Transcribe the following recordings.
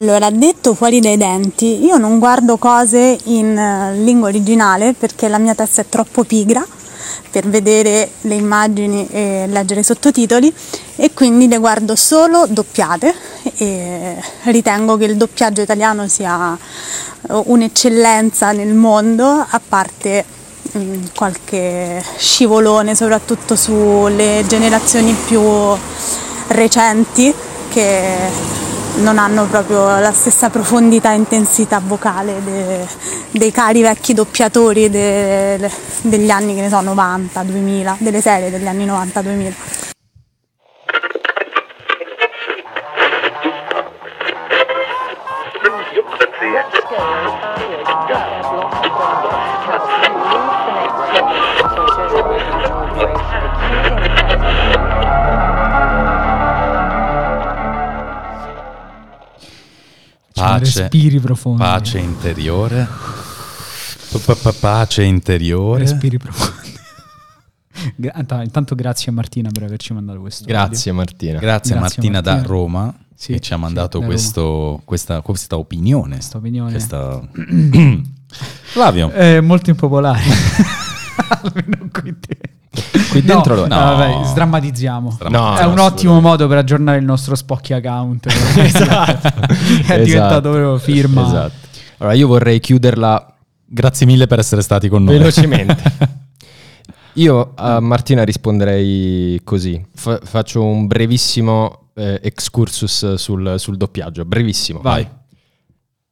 Allora, detto fuori dai denti, io non guardo cose in eh, lingua originale perché la mia testa è troppo pigra per vedere le immagini e leggere i sottotitoli e quindi le guardo solo doppiate e ritengo che il doppiaggio italiano sia eh, un'eccellenza nel mondo, a parte mm, qualche scivolone soprattutto sulle generazioni più recenti che non hanno proprio la stessa profondità e intensità vocale de, dei cari vecchi doppiatori de, degli anni che ne so 90, 2000, delle serie degli anni 90, 2000. Pace, respiri profondi. Pace interiore. Pace interiore. Respiri profondi. Intanto grazie a Martina per averci mandato questo. Grazie video. Martina. Grazie, grazie Martina, Martina, da Roma sì, che ci ha mandato sì, questo, questa, questa, opinione. Questa opinione. Questa... Flavio. È molto impopolare. Almeno qui dentro. Qui dentro no, lo è. No, vabbè, sdrammatizziamo. No, è un ottimo modo per aggiornare il nostro Spocky account. esatto. è esatto. diventato proprio firma. Esatto. Allora io vorrei chiuderla. Grazie mille per essere stati con noi. Velocemente. Io a Martina risponderei così. Fa- faccio un brevissimo eh, excursus sul, sul, doppiaggio. Brevissimo. Vai.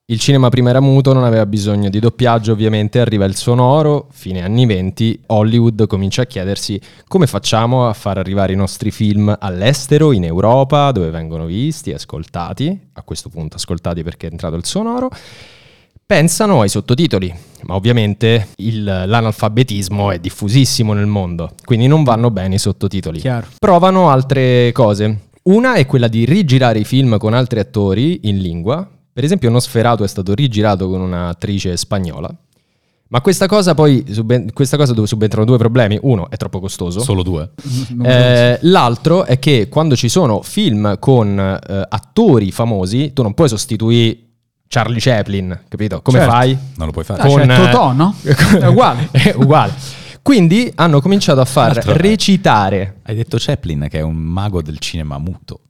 Il cinema prima era muto, non aveva bisogno di doppiaggio, ovviamente arriva il sonoro, fine anni 20, Hollywood comincia a chiedersi come facciamo a far arrivare i nostri film all'estero, in Europa, dove vengono visti, ascoltati, a questo punto ascoltati perché è entrato il sonoro, pensano ai sottotitoli, ma ovviamente il, l'analfabetismo è diffusissimo nel mondo, quindi non vanno bene i sottotitoli. Chiaro. Provano altre cose. Una è quella di rigirare i film con altri attori in lingua, per esempio, Nosferatu è stato rigirato con un'attrice spagnola. Ma questa cosa poi, questa cosa dove subentrano due problemi. Uno, è troppo costoso. Solo due. Eh, l'altro è che quando ci sono film con eh, attori famosi, tu non puoi sostituire Charlie Chaplin, capito? Come certo. fai? Non lo puoi fare. Ah, con cioè, Totò, no? è uguale. è uguale. Quindi hanno cominciato a far recitare. Hai detto Chaplin, che è un mago del cinema muto.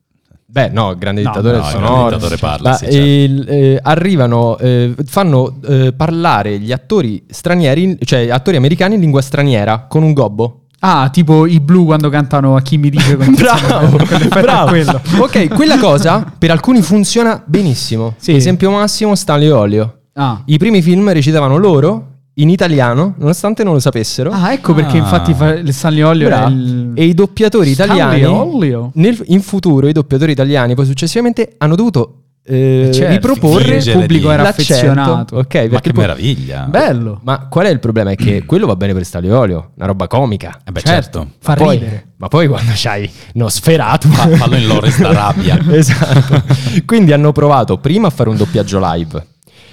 Beh, no, grande dittatore no, no, sonoro. Il dittatore parla, sì, certo. il, eh, arrivano, eh, fanno eh, parlare gli attori stranieri, cioè attori americani in lingua straniera con un gobbo. Ah, tipo i blu quando cantano a chi mi dice Bravo, bravo. quello. ok, quella cosa per alcuni funziona benissimo. Sì. Esempio massimo Stanley Olio. Ah. I primi film recitavano loro in italiano, nonostante non lo sapessero. Ah, ecco perché ah. infatti fa, Stanley Olio il... E i doppiatori italiani nel, in futuro i doppiatori italiani poi successivamente hanno dovuto eh, certo, riproporre il pubblico era affezionato. Ok, ma che meraviglia. Bello. Ma qual è il problema? È che quello va bene per Stanley Olio, una roba comica. Eh beh, certo. certo. Fa poi, ridere. Ma poi quando c'hai uno sferato, Fa, fallo in Lores d'Arabia. esatto. Quindi hanno provato prima a fare un doppiaggio live.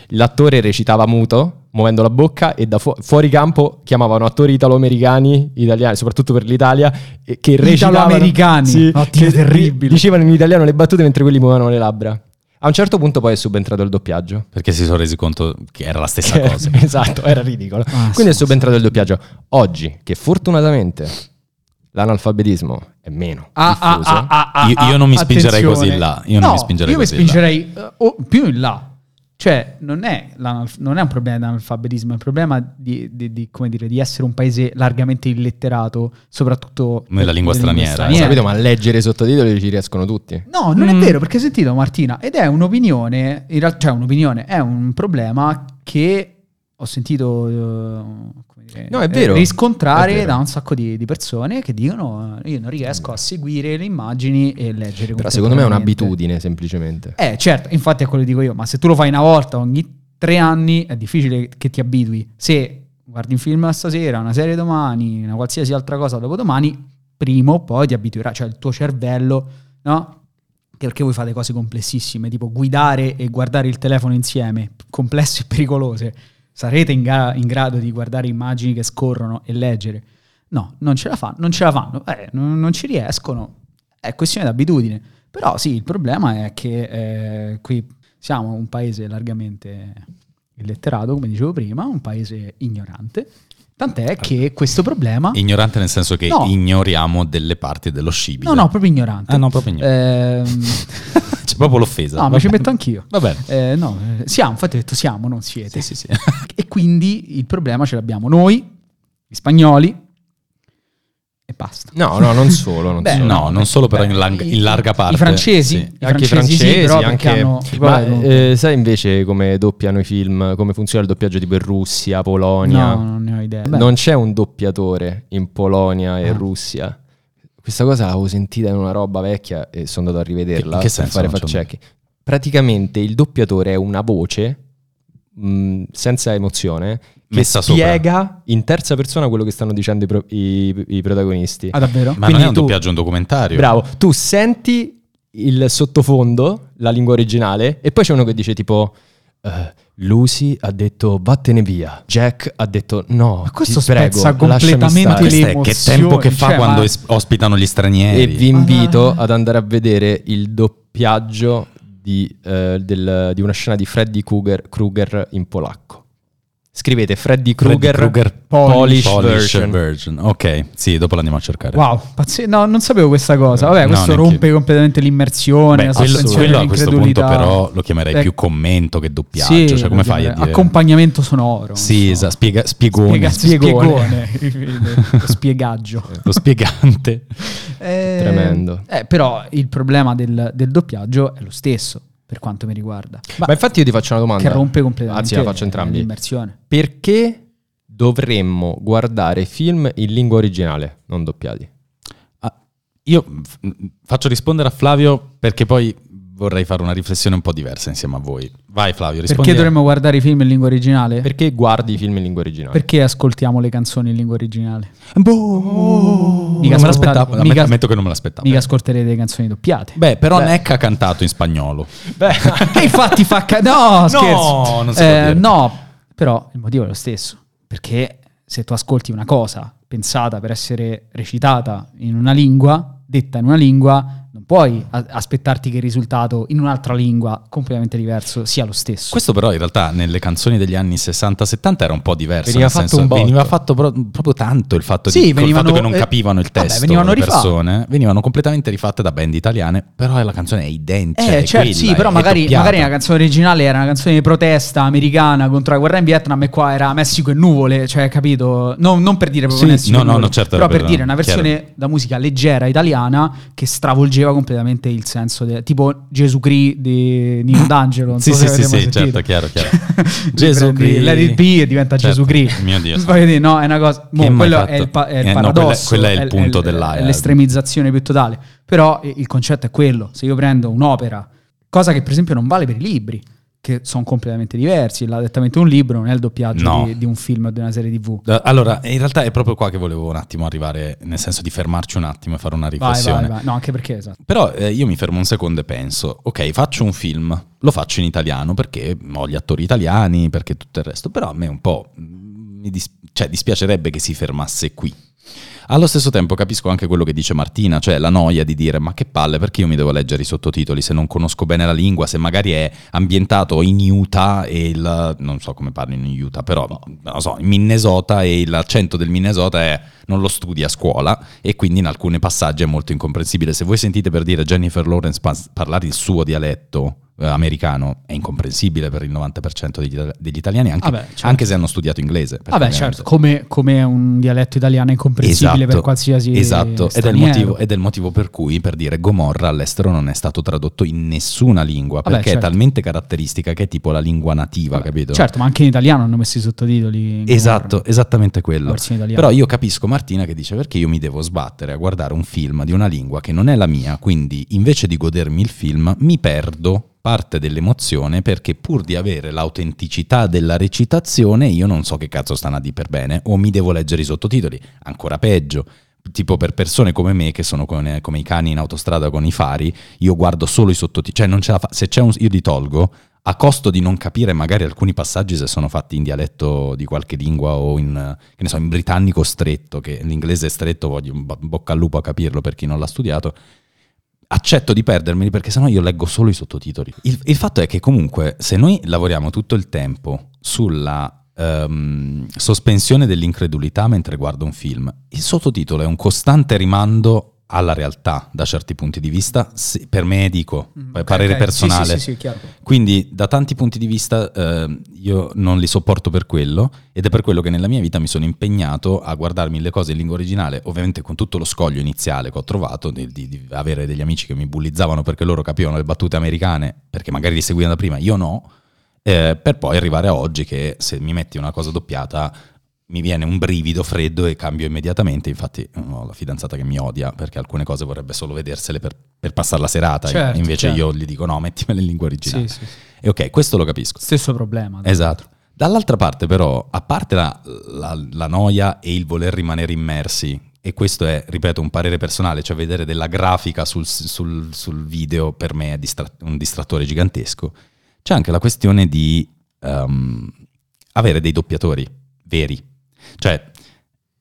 L'attore recitava muto muovendo la bocca e da fu- fuori campo chiamavano attori italo-americani, italiani, soprattutto per l'Italia, che recitavano... Italo-americani? Sì, Oddio, terribile. Dicevano in italiano le battute mentre quelli muovevano le labbra. A un certo punto poi è subentrato il doppiaggio. Perché si sono resi conto che era la stessa che, cosa. esatto, era ridicolo. Ah, Quindi è subentrato il doppiaggio. Oggi, che fortunatamente l'analfabetismo è meno ah, ah diffuso. Ah, ah, io, io, non mi spingerei così là. Io no, non mi spingerei io così mi spingerei uh, più in là. Cioè, non è, non è, un problema di analfabetismo, è un problema di, di, di, dire, di, essere un paese largamente illetterato, soprattutto nella lingua straniera. straniera. Ho capito, ma leggere i sottotitoli ci riescono tutti. No, non mm. è vero, perché hai sentito Martina, ed è un'opinione, in realtà, cioè un'opinione, è un problema che ho sentito uh, dire, no, vero, riscontrare è vero. da un sacco di, di, persone che dicono io non riesco a seguire le immagini e leggere. Però secondo me è un'abitudine semplicemente. Eh certo, infatti è quello che dico io, ma se tu lo fai una volta ogni tre anni è difficile che ti abitui. Se guardi un film stasera, una serie domani, una qualsiasi altra cosa dopo domani, prima o poi ti abituerà, cioè il tuo cervello, no? Perché voi fate cose complessissime, tipo guidare e guardare il telefono insieme, complesse e pericolose sarete in, ga- in, grado di guardare immagini che scorrono e leggere. No, non ce la, fa- non ce la fanno, eh, non, non, ci riescono, è questione d'abitudine. Però sì, il problema è che eh, qui siamo un paese largamente illetterato, come dicevo prima, un paese ignorante. Tant'è che questo problema... Ignorante nel senso che No. ignoriamo delle parti dello scibile. No, no, proprio ignorante. Ah, no, proprio ignorante. Ehm, C'è proprio l'offesa. no, mi ci metto anch'io. Va bene. Eh, no, eh, siamo, infatti ho detto siamo, non siete. Sì, sì, sì. E quindi il problema ce l'abbiamo noi, gli spagnoli, e basta. No, no, non solo. Non Beh, solo. no, non solo però Beh, in, lang- in larga parte. I francesi, Sì. i anche i francesi, sì, anche... hanno- Ma non- eh, sai invece come doppiano i film, come funziona il doppiaggio tipo in Russia, Polonia? no, non ne ho idea. Beh, Non c'è un doppiatore in Polonia e Ah. Russia. Questa cosa l'avevo sentita in una roba vecchia e sono andato a rivederla In che per senso? fare fact c'ho- check. Praticamente il doppiatore è una voce mh, senza emozione che Messa sopra. spiega in terza persona quello che stanno dicendo i, pro- i- i protagonisti. ah, davvero? Ma Quindi non è un tu- doppiaggio, è un documentario. Bravo, tu senti il sottofondo, la lingua originale, e poi c'è uno che dice tipo... eh, Lucy ha detto vattene via. Jack ha detto no. Ma questo ti prego, completamente Ma stare." questo le è che tempo che fa cioè, quando ma- es- ospitano gli stranieri. E vi invito ad andare a vedere il doppiaggio di, eh, del- di una scena di Freddy Krueger, Krueger in polacco. Scrivete Freddy Freddy Krueger, Krueger Polish, Polish version. version. Ok, sì, dopo l'andiamo a cercare. Wow, pazze- no, non sapevo questa cosa. Vabbè, No, questo neanch'io. rompe completamente l'immersione, Beh, la quello, quello a questo punto però lo chiamerei Eh, più commento che doppiaggio. sì, cioè, come fai a dire? Accompagnamento sonoro. Sì, so. esatto, spiega, spiegone. Spiega- spiegone. lo spiegaggio. Lo spiegante. Eh, Tremendo. eh, però il problema del, del doppiaggio è lo stesso, per quanto mi riguarda. Ma infatti io ti faccio una domanda. che rompe completamente Anzi, la faccio entrambi. l'immersione. Perché dovremmo guardare film in lingua originale, non doppiati? Ah, io f- faccio rispondere a Flavio perché poi vorrei fare una riflessione un po' diversa insieme a voi. Vai Flavio, rispondi. Perché dovremmo guardare i film in lingua originale? Perché guardi i film in lingua originale? Perché ascoltiamo le canzoni in lingua originale? Boh, Mica non me ascoltate- l'aspettavo, mica- ammetto che non me l'aspettavo. Mica ascolterete le canzoni doppiate. Beh, però Beh. Neck ha cantato in spagnolo. Beh, E infatti fa... ca- no, scherzo. non si può Eh, dire. no, però il motivo è lo stesso. Perché se tu ascolti una cosa pensata per essere recitata in una lingua, detta in una lingua, non puoi a- aspettarti che il risultato in un'altra lingua completamente diverso sia lo stesso. Questo però in realtà nelle canzoni degli anni 60-70 era un po' diverso. Veniva nel fatto senso, un veniva fatto pro- proprio tanto il fatto, Sì, di, venivano- fatto che non eh, capivano il vabbè, testo venivano le rifatte. persone. Venivano completamente rifatte da band italiane, però la canzone è identica. Eh, è certo, quella, sì, però è magari, magari la canzone originale era una canzone di protesta americana contro la guerra in Vietnam e qua era Messico e nuvole, cioè, capito? Non, non per dire proprio Sì, Messico no, e no, nuvole, no, certo, però per per- dire una versione chiaro. da musica leggera italiana che stravolgeva completamente il senso, de- tipo Gesù Cri di Nino D'Angelo. Sì, so sì, sì, sì, certo, chiaro, chiaro. Gesù Cri. Let it be e diventa Certo, Gesù Cri. mio Dio. Voglio dire, no, è una cosa. mai quello è il, pa- è il Eh, no, paradosso. quello è- quello è il punto dell'AIA. È l'estremizzazione più totale. Però il concetto è quello. Se io prendo un'opera, cosa che per esempio non vale per i libri, che sono completamente diversi. L'adattamento di un libro non è il doppiaggio No. di, di un film o di una serie TV. Eh, Allora, in realtà è proprio qua che volevo un attimo arrivare, nel senso di fermarci un attimo e fare una Vai, riflessione. vai, vai. No, anche perché esatto. Però eh, io mi fermo un secondo e penso, ok, faccio un film, lo faccio in italiano perché ho gli attori italiani, perché tutto il resto, però a me un po' mi dis- cioè, dispiacerebbe che si fermasse qui. Allo stesso tempo capisco anche quello che dice Martina, cioè la noia di dire ma che palle perché io mi devo leggere i sottotitoli se non conosco bene la lingua, se magari è ambientato in Utah e il... non so come parlo in Utah, però non so, in Minnesota e l'accento del Minnesota è non lo studi a scuola e quindi in alcuni passaggi è molto incomprensibile. Se voi sentite per dire Jennifer Lawrence parlare il suo dialetto eh, americano è incomprensibile per il 90% degli, degli italiani, anche, Vabbè, certo. anche se hanno studiato inglese. Vabbè, ovviamente- certo, come, come un dialetto italiano è incomprensibile per qualsiasi esatto. Ed, è motivo, ed è il motivo per cui per dire Gomorra all'estero non è stato tradotto in nessuna lingua Vabbè, perché certo. è talmente caratteristica che è tipo la lingua nativa, capito? Certo, ma anche in italiano hanno messo i sottotitoli. Esatto, Gomorra. esattamente quello. Però io capisco Martina che dice perché io mi devo sbattere a guardare un film di una lingua che non è la mia, quindi invece di godermi il film mi perdo parte dell'emozione perché pur di avere l'autenticità della recitazione io non so che cazzo stanno a di per bene o mi devo leggere i sottotitoli, ancora peggio. Tipo per persone come me che sono come, come i cani in autostrada con i fari, io guardo solo i sottotitoli, cioè non ce la fa, se c'è un, io li tolgo a costo di non capire magari alcuni passaggi se sono fatti in dialetto di qualche lingua o in, che ne so, in britannico stretto, che l'inglese stretto, voglio bocca al lupo a capirlo per chi non l'ha studiato. Accetto di perdermeli perché sennò io leggo solo i sottotitoli. Il, il fatto è che comunque se noi lavoriamo tutto il tempo sulla ehm, sospensione dell'incredulità mentre guardo un film, il sottotitolo è un costante rimando alla realtà da certi punti di vista, se- per me dico, Mm, eh, ok, parere ok. personale. Sì, sì, sì. Quindi da tanti punti di vista eh, io non li sopporto per quello ed è per quello che nella mia vita mi sono impegnato a guardarmi le cose in lingua originale, ovviamente con tutto lo scoglio iniziale che ho trovato di, di- di avere degli amici che mi bullizzavano perché loro capivano le battute americane, perché magari li seguivano da prima, io no, eh, per poi arrivare a oggi che se mi metti una cosa doppiata mi viene un brivido freddo e cambio immediatamente. Infatti, ho la fidanzata che mi odia perché alcune cose vorrebbe solo vedersele per, per passare la serata. Certo, Invece certo. io gli dico no, mettimele in lingua originale. Sì, sì, sì. E ok, questo lo capisco. Stesso problema. Esatto. Dall'altra parte, però, a parte la, la- la noia e il voler rimanere immersi, e questo è, ripeto, un parere personale, cioè vedere della grafica sul, sul- sul video per me è distra- un distrattore gigantesco, c'è anche la questione di ehm, avere dei doppiatori veri. Cioè,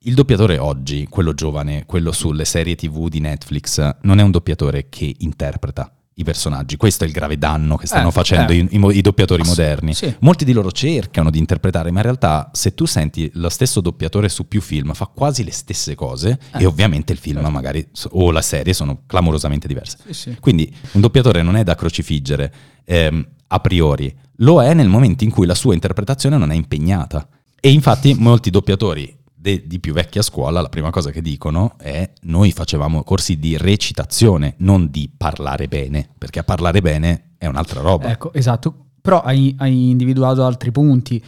il doppiatore oggi, quello giovane, quello sulle serie TV di Netflix, non è un doppiatore che interpreta i personaggi. Questo è il grave danno che stanno Eh, facendo eh. i, i i doppiatori Ass- moderni. sì. Molti di loro cercano di interpretare, ma in realtà se tu senti lo stesso doppiatore su più film fa quasi le stesse cose Eh. e ovviamente il film Certo. magari o la serie sono clamorosamente diverse. Sì, sì. Quindi un doppiatore non è da crocifiggere ehm, a priori, lo è nel momento in cui la sua interpretazione non è impegnata. E infatti molti doppiatori de- di più vecchia scuola, la prima cosa che dicono è noi facevamo corsi di recitazione, non di parlare bene, perché a parlare bene è un'altra roba. Ecco, esatto. Però hai, hai individuato altri punti.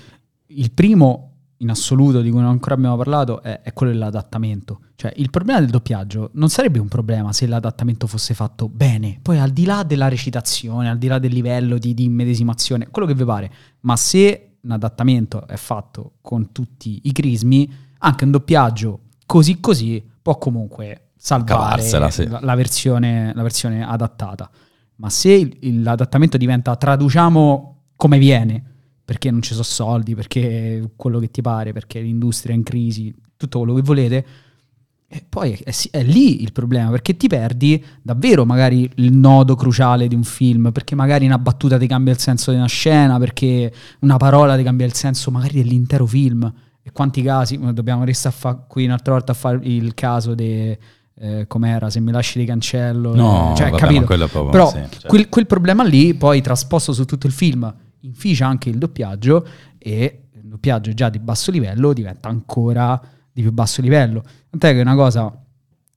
Il primo, in assoluto, di cui non ancora abbiamo parlato, è, è quello dell'adattamento. Cioè, il problema del doppiaggio non sarebbe un problema se l'adattamento fosse fatto bene. Poi, al di là della recitazione, al di là del livello di, di immedesimazione, quello che vi pare. Ma se un adattamento è fatto con tutti i crismi, anche un doppiaggio così così può comunque salvare sì. la, la versione, la versione adattata. Ma se il- l'adattamento diventa traduciamo come viene, perché non ci sono soldi, perché quello che ti pare, perché l'industria è in crisi, tutto quello che volete, e poi è, è lì il problema, perché ti perdi davvero magari il nodo cruciale di un film, perché magari una battuta ti cambia il senso di una scena, perché una parola ti cambia il senso magari dell'intero film. E quanti casi, dobbiamo restare fa- qui un'altra volta a fare il caso di com'era, se mi lasci di cancello, No, eh, cioè, vabbè, capito? proprio- Però sì, certo. quel, quel problema lì poi trasposto su tutto il film inficia anche il doppiaggio e il doppiaggio già di basso livello diventa ancora di più basso livello. Tant'è che una cosa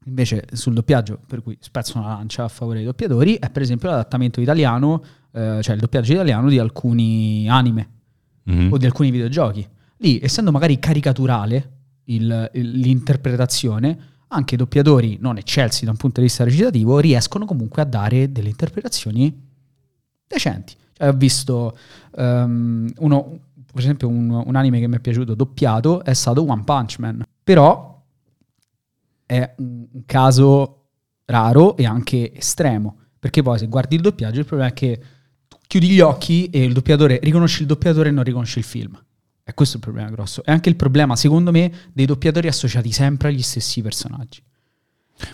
invece sul doppiaggio, per cui spezzo una lancia a favore dei doppiatori, è per esempio l'adattamento italiano, eh, cioè il doppiaggio italiano di alcuni anime Mhm. o di alcuni videogiochi. Lì, essendo magari caricaturale il- il- l'interpretazione, anche i doppiatori non eccelsi da un punto di vista recitativo riescono comunque a dare delle interpretazioni decenti. Cioè, ho visto ehm, uno, per esempio, un, un anime che mi è piaciuto doppiato è stato One Punch Man. Però è un, caso raro e anche estremo. Perché poi se guardi il doppiaggio, il problema è che chiudi gli occhi e il doppiatore riconosci il doppiatore e non riconosci il film. E questo è il problema grosso. È anche il problema, secondo me, dei doppiatori associati sempre agli stessi personaggi.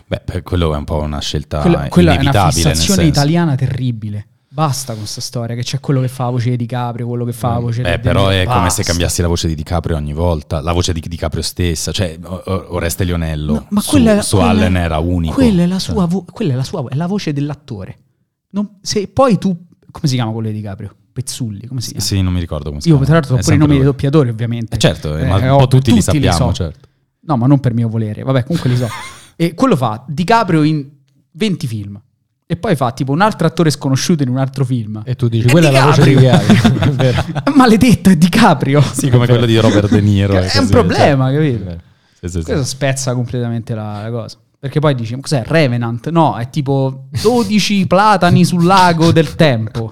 Beh, per quello è un po' una scelta Quella, quella è una fissazione italiana terribile. Basta con questa storia, che c'è quello che fa la voce di DiCaprio, quello che fa la voce Beh, di però è come se Basta. cambiassi la voce di DiCaprio ogni volta, la voce di DiCaprio stessa, cioè Oreste Lionello No, ma su, quella, su quella- Allen era unico. Quella è la Cioè, sua, vo- quella è la sua, è la voce dell'attore. Non- se poi tu, come si chiama quello di DiCaprio? Pezzulli, come si chiama? Sì, non mi ricordo come si Io chiama. tra l'altro ho pure i nomi dei doppiatori ovviamente. Eh, certo, eh, ma un po' ovvio, tutti li sappiamo, so. certo. No, ma non per mio volere. Vabbè, comunque li so. e quello fa DiCaprio in 20 film. E poi fa tipo un altro attore sconosciuto in un altro film. E tu dici, È quella è la voce di. È vero. Maledetto, è DiCaprio. Sì, come quello di Robert De Niro. e è un così, problema, capito? cioè. Sì, sì, sì. Questo spezza completamente la, la cosa. Perché poi dici, ma cos'è Revenant? No, è tipo 12 platani sul lago del tempo.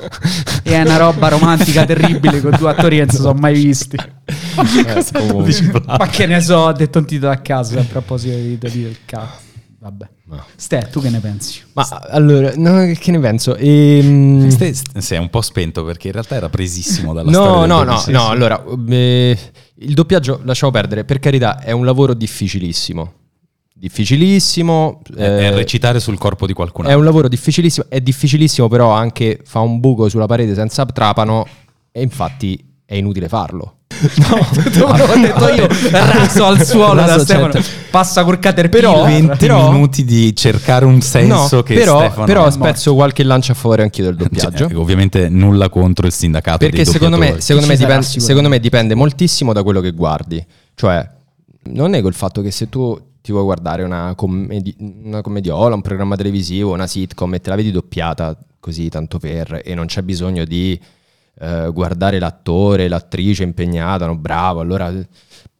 E è una roba romantica terribile con due attori che non si sono mai visti. Eh, comunque. Ma che ne so, ho detto un titolo a caso, sempre a proposito di di- del cazzo. Vabbè. No. Ste, tu che ne pensi? Ma allora, no, che ne penso? Ehm, Ste- Si è un po' spento perché in realtà era presissimo dalla No, no, no, no, allora, eh, il doppiaggio, lasciamo perdere, per carità, è un lavoro difficilissimo. difficilissimo. È, eh, è recitare sul corpo di qualcun è altro. un lavoro difficilissimo, è difficilissimo però anche fa un buco sulla parete senza trapano e infatti è inutile farlo. Dopo l'ho detto io, raso al suolo da Raso, Stefano. certo. Passa col caterpillar. Però- 20 però- minuti di cercare un senso no, che però, Stefano però spezzo qualche lancia a favore anch'io del doppiaggio. Cioè, ovviamente nulla contro il sindacato Perché dei secondo me, secondo, me dipende, secondo me dipende moltissimo da quello che guardi. Cioè, non nego il fatto che se tu ti vuoi guardare una, commedi- una commediola, un programma televisivo, una sitcom e te la vedi doppiata così tanto per e non c'è bisogno di eh, guardare l'attore, l'attrice impegnata, no, bravo, allora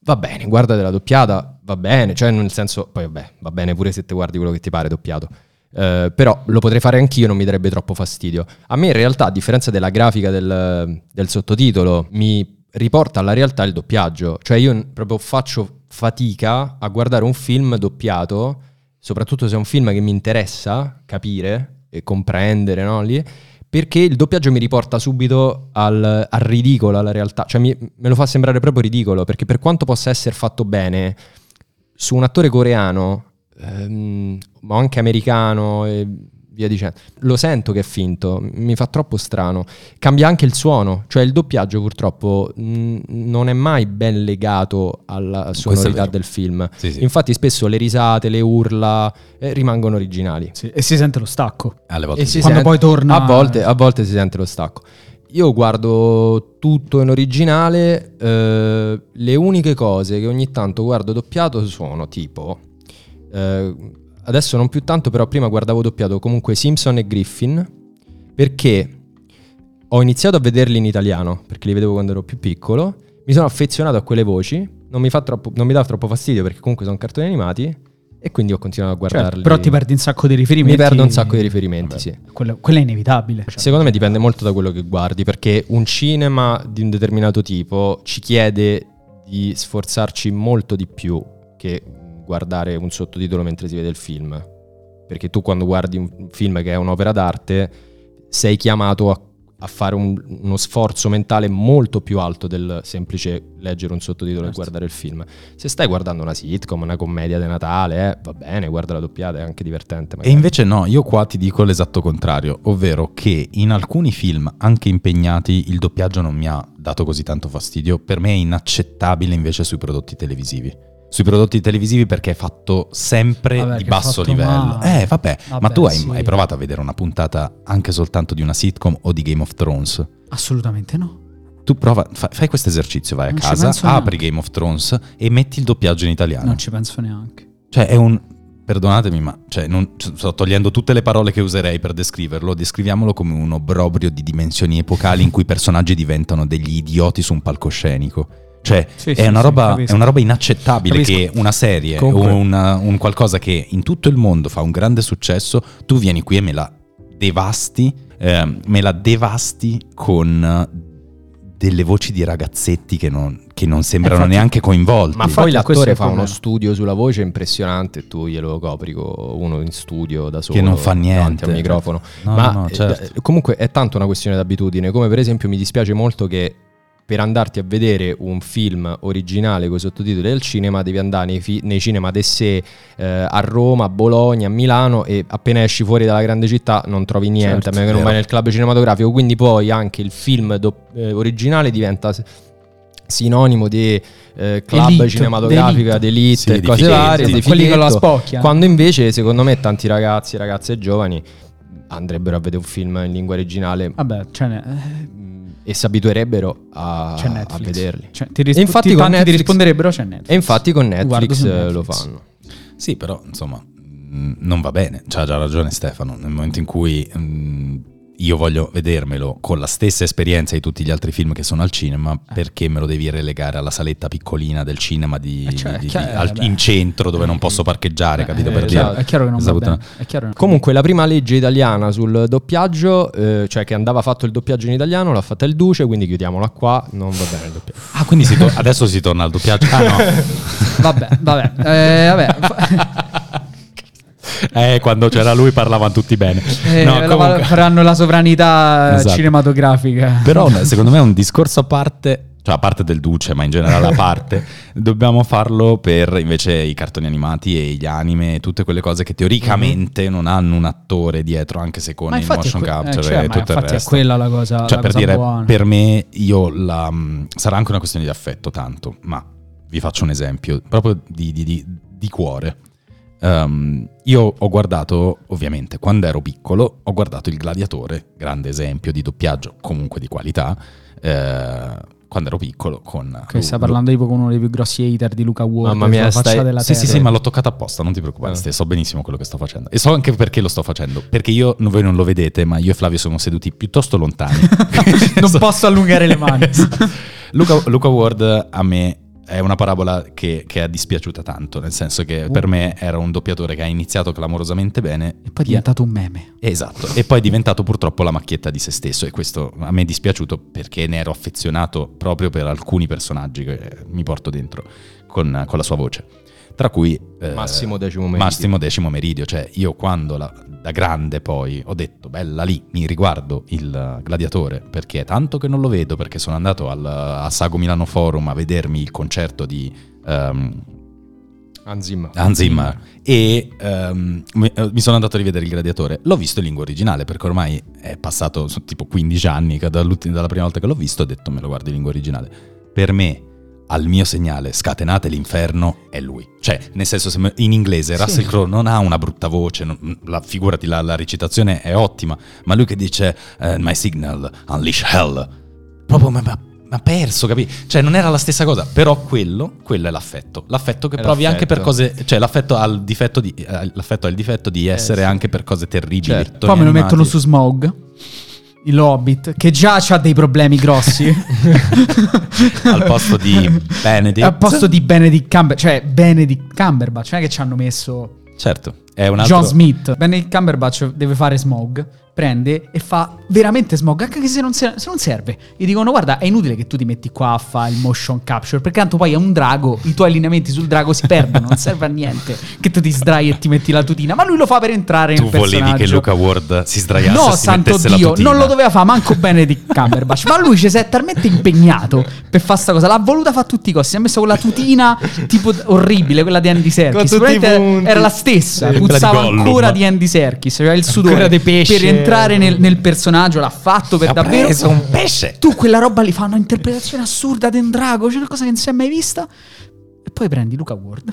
va bene, guardate la doppiata, va bene, cioè nel senso, poi vabbè, va bene pure se ti guardi quello che ti pare doppiato. Eh, però lo potrei fare anch'io, non mi darebbe troppo fastidio. A me in realtà, a differenza della grafica del, del sottotitolo, mi riporta alla realtà il doppiaggio. Cioè io proprio faccio fatica a guardare un film doppiato, soprattutto se è un film che mi interessa capire e comprendere, no? Lì, perché il doppiaggio mi riporta subito al, al ridicolo, alla realtà. Cioè mi- me lo fa sembrare proprio ridicolo, perché per quanto possa essere fatto bene, su un attore coreano, ehm, ma anche americano e via dicendo, lo sento che è finto, mi fa troppo strano. Cambia anche il suono, cioè il doppiaggio purtroppo mh, non è mai ben legato alla sonorità del film. Sì, sì. Infatti spesso le risate, le urla eh, rimangono originali. Sì, e si sente lo stacco. Alle volte E si Quando sente- poi torna- A volte, a volte si sente lo stacco. Io guardo tutto in originale, eh, le uniche cose che ogni tanto guardo doppiato sono tipo, eh, adesso non più tanto, però prima guardavo doppiato comunque Simpson e Griffin, perché ho iniziato a vederli in italiano, perché li vedevo quando ero più piccolo, mi sono affezionato a quelle voci, non mi, fa troppo, non mi dà troppo fastidio perché comunque sono cartoni animati, e quindi ho continuato a Certo, guardarli. però ti perdi un sacco di riferimenti. Mi perdo un sacco di riferimenti, sì. Quello, quello è inevitabile. Cioè, Secondo me dipende molto da quello che guardi, perché un cinema di un determinato tipo ci chiede di sforzarci molto di più che guardare un sottotitolo mentre si vede il film. Perché tu quando guardi un film che è un'opera d'arte sei chiamato a, a fare un- uno sforzo mentale molto più alto del semplice leggere un sottotitolo Certo. e guardare il film. Se stai guardando una sitcom, una commedia di Natale, eh, va bene, guarda la doppiata, è anche divertente. E magari. invece no, io qua ti dico l'esatto contrario, ovvero che in alcuni film, anche impegnati, il doppiaggio non mi ha dato così tanto fastidio, per me è inaccettabile invece sui prodotti televisivi. Sui prodotti televisivi perché è fatto sempre Vabbè, di basso livello. male. Eh, vabbè, ma Vabbè, tu hai, sì. hai provato a vedere una puntata anche soltanto di una sitcom o di Game of Thrones? Assolutamente no. Tu prova, fa- fai questo esercizio, vai a Non ci casa, apri. Game of Thrones e metti il doppiaggio in italiano. Non ci penso neanche. Cioè, è un. Perdonatemi, ma cioè, non- sto togliendo tutte le parole che userei per descriverlo. Descriviamolo come un obbrobrio di dimensioni epocali in cui i personaggi diventano degli idioti su un palcoscenico. Cioè, Sì, è, sì, una sì, roba, capisco. è una roba inaccettabile Capisco. che una serie o un qualcosa che in tutto il mondo fa un grande successo, tu vieni qui e me la devasti, ehm, me la devasti con eh, delle voci di ragazzetti che non, che non sembrano infatti- neanche coinvolti. Ma poi l'attore fa uno studio sulla voce impressionante e tu glielo copri con uno in studio da solo. Che non fa davanti niente. al microfono. No, Ma no, no, eh, certo. comunque è tanto una questione d'abitudine. Come per esempio mi dispiace molto che per andarti a vedere un film originale con i sottotitoli del cinema devi andare nei, fi- nei cinema de sé eh, a Roma, a Bologna, a Milano e appena esci fuori dalla grande città non trovi niente, Certo, a meno che non vai nel club cinematografico. Quindi poi anche il film do- eh, originale diventa sinonimo di eh, club Elite, cinematografica, d'elite, Sì, e di cose varie, Sì, di quelli con la spocchia. Quando invece, secondo me, tanti ragazzi, ragazze giovani andrebbero a vedere un film in lingua originale Vabbè, ce n'è. E si abituerebbero a, C'è a Netflix. vederli. Cioè, ti rispo- E infatti ti- con tanti ti Netflix- risponderebbero c'è Netflix. E infatti con Netflix, eh, lo Netflix. fanno. Sì, però insomma mh, non va bene. C'ha già ragione Stefano. Nel momento in cui mh, io voglio vedermelo con la stessa esperienza di tutti gli altri film che sono al cinema, perché me lo devi relegare alla saletta piccolina del cinema di- Eh, cioè, di- di- chiaro, al- beh. in centro dove non posso parcheggiare, capito? Eh, per eh, dire. È chiaro che non va Esatto. bene. È chiaro che- Comunque la prima legge italiana sul doppiaggio, eh, cioè che andava fatto il doppiaggio in italiano, l'ha fatta il Duce, quindi chiudiamola qua, non va bene il doppiaggio. Ah, quindi si to- adesso si torna al doppiaggio. Ah, no. Vabbè, vabbè. Eh, vabbè. eh, quando c'era lui parlavano tutti bene. Eh, No, la- comunque- faranno la sovranità Esatto. cinematografica. Però secondo me è un discorso a parte cioè a parte del Duce, ma in generale a parte, dobbiamo farlo per invece i cartoni animati e gli anime e tutte quelle cose che teoricamente non hanno un attore dietro, anche se con il motion que- eh, capture cioè, e tutto il infatti è resto. quella la cosa, Cioè, la per cosa dire, buona. per me, io la, sarà anche una questione di affetto, tanto, ma vi faccio un esempio, proprio di, di- di- di cuore. Ehm, io ho guardato, ovviamente, quando ero piccolo, ho guardato Il Gladiatore, grande esempio di doppiaggio, comunque di qualità, eh, quando ero piccolo con... Che stai parlando tipo con uno dei più grossi hater di Luca Ward. Mamma mia, faccia stai- della Sì, sì, terra. sì, ma l'ho toccato apposta, non ti preoccupare. Ste, so benissimo quello che sto facendo. E so anche perché lo sto facendo, perché io, voi non lo vedete, ma io e Flavio siamo seduti piuttosto lontani. Non posso allungare le mani. Luca, Luca Ward a me è una parabola che, che è dispiaciuta tanto, nel senso che per me era un doppiatore che ha iniziato clamorosamente bene. E poi è diventato un meme. Esatto, e poi è diventato purtroppo la macchietta di se stesso e questo a me è dispiaciuto perché ne ero affezionato proprio per alcuni personaggi che mi porto dentro con, con la sua voce. Tra cui eh, Massimo Decimo Meridio. Massimo Decimo Meridio, cioè io quando la- da grande poi ho detto bella lì, mi riguardo il gladiatore perché è tanto che non lo vedo perché sono andato al, a Sago Milano Forum a vedermi il concerto di ehm, Hans Zimmer. Hans Zimmer e ehm, mi, sono andato a rivedere il gladiatore. L'ho visto in lingua originale perché ormai è passato tipo 15 anni dalla prima volta che l'ho visto ho detto me lo guardo in lingua originale. Per me, al mio segnale scatenate l'inferno è lui. Cioè, nel senso, in inglese Sì. Russell Crowe non ha una brutta voce, non- la, figurati, la, la recitazione è ottima, ma lui che dice eh, My signal, unleash hell, proprio mi ha perso, capi? Cioè, non era la stessa cosa, però quello, quello è l'affetto. L'affetto che È provi anche per l'affetto. cose, cioè l'affetto ha il difetto di, eh, l'affetto ha il difetto di essere sì. anche per cose terribili. Certo. Poi me lo animati. mettono su Smog. Il Hobbit, che già ha dei problemi grossi. al posto di Benedict. Al posto di Benedict Cumberbatch. Cioè, Benedict Cumberbatch. Non è che ci hanno messo Certo, è un altro John Smith. Benedict Cumberbatch deve fare Smog. Prende e fa veramente Smog, anche se non, se- se non serve. Gli dicono: Guarda, è inutile che tu ti metti qua a fare il motion capture. Perché tanto poi è un drago. I tuoi allineamenti sul drago si perdono. non serve a niente che tu ti sdrai e ti metti la tutina. Ma lui lo fa per entrare Tu nel volevi personaggio. che Luca Ward si sdraiasse No, e si santo Dio, non lo doveva fare manco Benedict Cumberbatch. ma lui ci si è talmente impegnato per fare sta cosa. L'ha voluta fare a tutti i costi. Si è messo con la tutina tipo orribile, quella di Andy Serkis. Con tutti i Sicuramente punti. era la stessa. Sì, quella di ancora di Andy Serkis. Cioè il sudore di pesce. per entrare nel, nel personaggio. L'ha fatto per Ha davvero. preso un pesce. Tu quella roba li fa una interpretazione assurda di un drago. C'è una cosa che non si è mai vista. E poi prendi Luca Ward,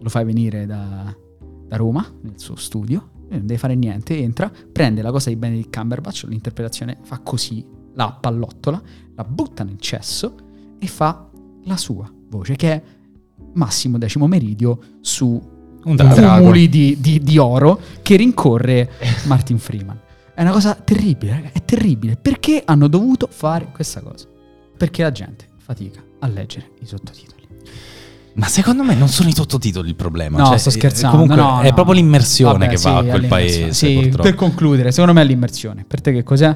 lo fai venire da, da Roma, nel suo studio. Non deve fare niente, entra, prende la cosa di Benedict Cumberbatch, l'interpretazione fa così, la pallottola, la butta nel cesso e fa la sua voce, che è Massimo Decimo Meridio su Un cumuli di, di- di oro che rincorre Martin Freeman. È una cosa terribile, raga, è terribile. Perché hanno dovuto fare questa cosa? Perché la gente fatica a leggere i sottotitoli. Ma secondo me non sono i sottotitoli il problema. No, cioè, sto eh, scherzando. Comunque no, è no. proprio l'immersione Vabbè, che sì, va a quel paese. Sì, per concludere, secondo me è l'immersione. Per te che cos'è?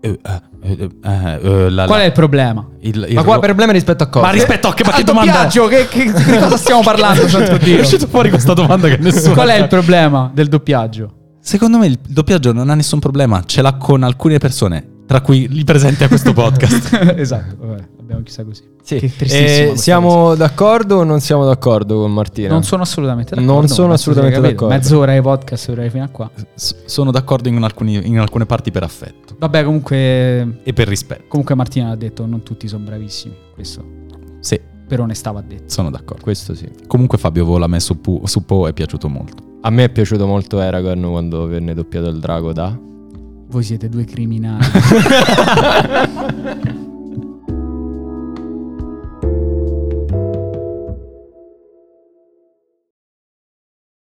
Qual la- è il problema? il, il Ma qua ro- problema rispetto a cosa? Ma rispetto a che, ma che domanda è? doppiaggio, che, che- di cosa stiamo parlando? santo Dio? È uscito fuori questa domanda che nessuno Qual è il problema del doppiaggio? Secondo me il doppiaggio non ha nessun problema, ce l'ha con alcune persone, tra cui li presenti a questo podcast. esatto, vabbè, abbiamo chissà così. Sì. Eh, siamo d'accordo o non siamo d'accordo con Martina? Non sono assolutamente d'accordo. Non sono assolutamente d'accordo. Mezz'ora di podcast dovrei fino a qua. S- sono d'accordo in, alcuni- in alcune parti per affetto Vabbè, comunque, e per rispetto. comunque Martina ha detto non tutti sono bravissimi. Questo Sì, per onestà va detto. sono d'accordo. Questo sì. Comunque Fabio Vola a me su, Pu- su Po è piaciuto molto. A me è piaciuto molto Aragorn quando venne doppiato il drago da... Voi siete due criminali.